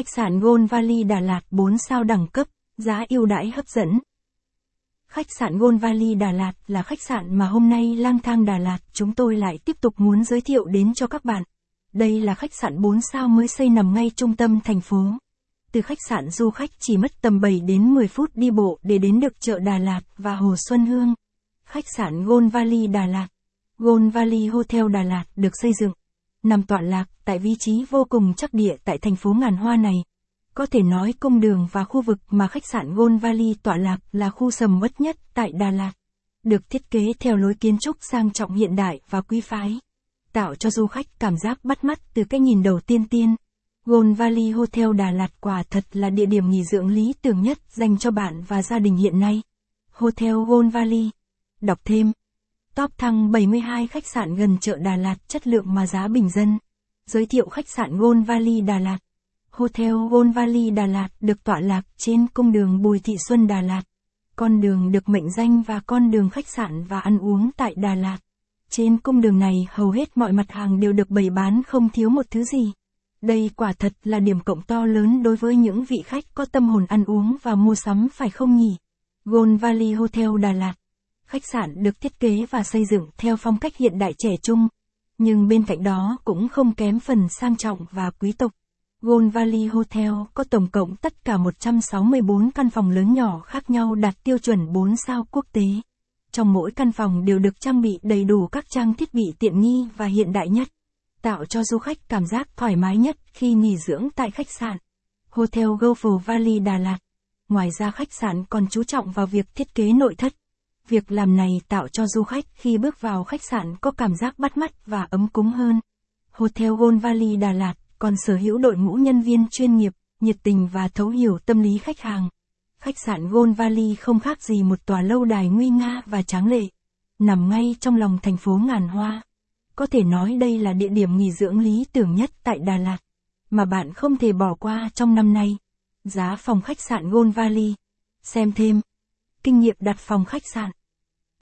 Khách sạn Gold Valley Đà Lạt 4 sao đẳng cấp, giá ưu đãi hấp dẫn. Khách sạn Gold Valley Đà Lạt là khách sạn mà hôm nay lang thang Đà Lạt chúng tôi lại tiếp tục muốn giới thiệu đến cho các bạn. Đây là khách sạn 4 sao mới xây nằm ngay trung tâm thành phố. Từ khách sạn du khách chỉ mất tầm 7 đến 10 phút đi bộ để đến được chợ Đà Lạt và Hồ Xuân Hương. Khách sạn Gold Valley Đà Lạt Gold Valley Hotel Đà Lạt được xây dựng, nằm tọa lạc tại vị trí vô cùng chắc địa tại thành phố ngàn hoa này. Có thể nói cung đường và khu vực mà khách sạn Gold Valley tọa lạc là khu sầm uất nhất tại Đà Lạt. Được thiết kế theo lối kiến trúc sang trọng hiện đại và quý phái, tạo cho du khách cảm giác bắt mắt từ cái nhìn đầu tiên tiên. Gold Valley Hotel Đà Lạt quả thật là địa điểm nghỉ dưỡng lý tưởng nhất dành cho bạn và gia đình hiện nay. Hotel Gold Valley. Đọc thêm. Top thăng 72 khách sạn gần chợ Đà Lạt chất lượng mà giá bình dân. Giới thiệu khách sạn Gold Valley Đà Lạt. Hotel Gold Valley Đà Lạt được tọa lạc trên cung đường Bùi Thị Xuân Đà Lạt. Con đường được mệnh danh và con đường khách sạn và ăn uống tại Đà Lạt. Trên cung đường này, hầu hết mọi mặt hàng đều được bày bán không thiếu một thứ gì. Đây quả thật là điểm cộng to lớn đối với những vị khách có tâm hồn ăn uống và mua sắm, phải không nhỉ? Gold Valley Hotel Đà Lạt Khách sạn được thiết kế và xây dựng theo phong cách hiện đại trẻ trung, nhưng bên cạnh đó cũng không kém phần sang trọng và quý tộc. Gold Valley Hotel có tổng cộng tất cả 164 căn phòng lớn nhỏ khác nhau đạt tiêu chuẩn 4 sao quốc tế. Trong mỗi căn phòng đều được trang bị đầy đủ các trang thiết bị tiện nghi và hiện đại nhất, tạo cho du khách cảm giác thoải mái nhất khi nghỉ dưỡng tại khách sạn. Hotel Gulf Valley Đà Lạt. Ngoài ra khách sạn còn chú trọng vào việc thiết kế nội thất, Việc làm này tạo cho du khách khi bước vào khách sạn có cảm giác bắt mắt và ấm cúng hơn. Hotel Gold Valley Đà Lạt còn sở hữu đội ngũ nhân viên chuyên nghiệp, nhiệt tình và thấu hiểu tâm lý khách hàng. Khách sạn Gold Valley không khác gì một tòa lâu đài nguy nga và tráng lệ, nằm ngay trong lòng thành phố ngàn hoa. Có thể nói đây là địa điểm nghỉ dưỡng lý tưởng nhất tại Đà Lạt, mà bạn không thể bỏ qua trong năm nay. Giá phòng khách sạn Gold Valley. Xem thêm. Kinh nghiệm đặt phòng khách sạn.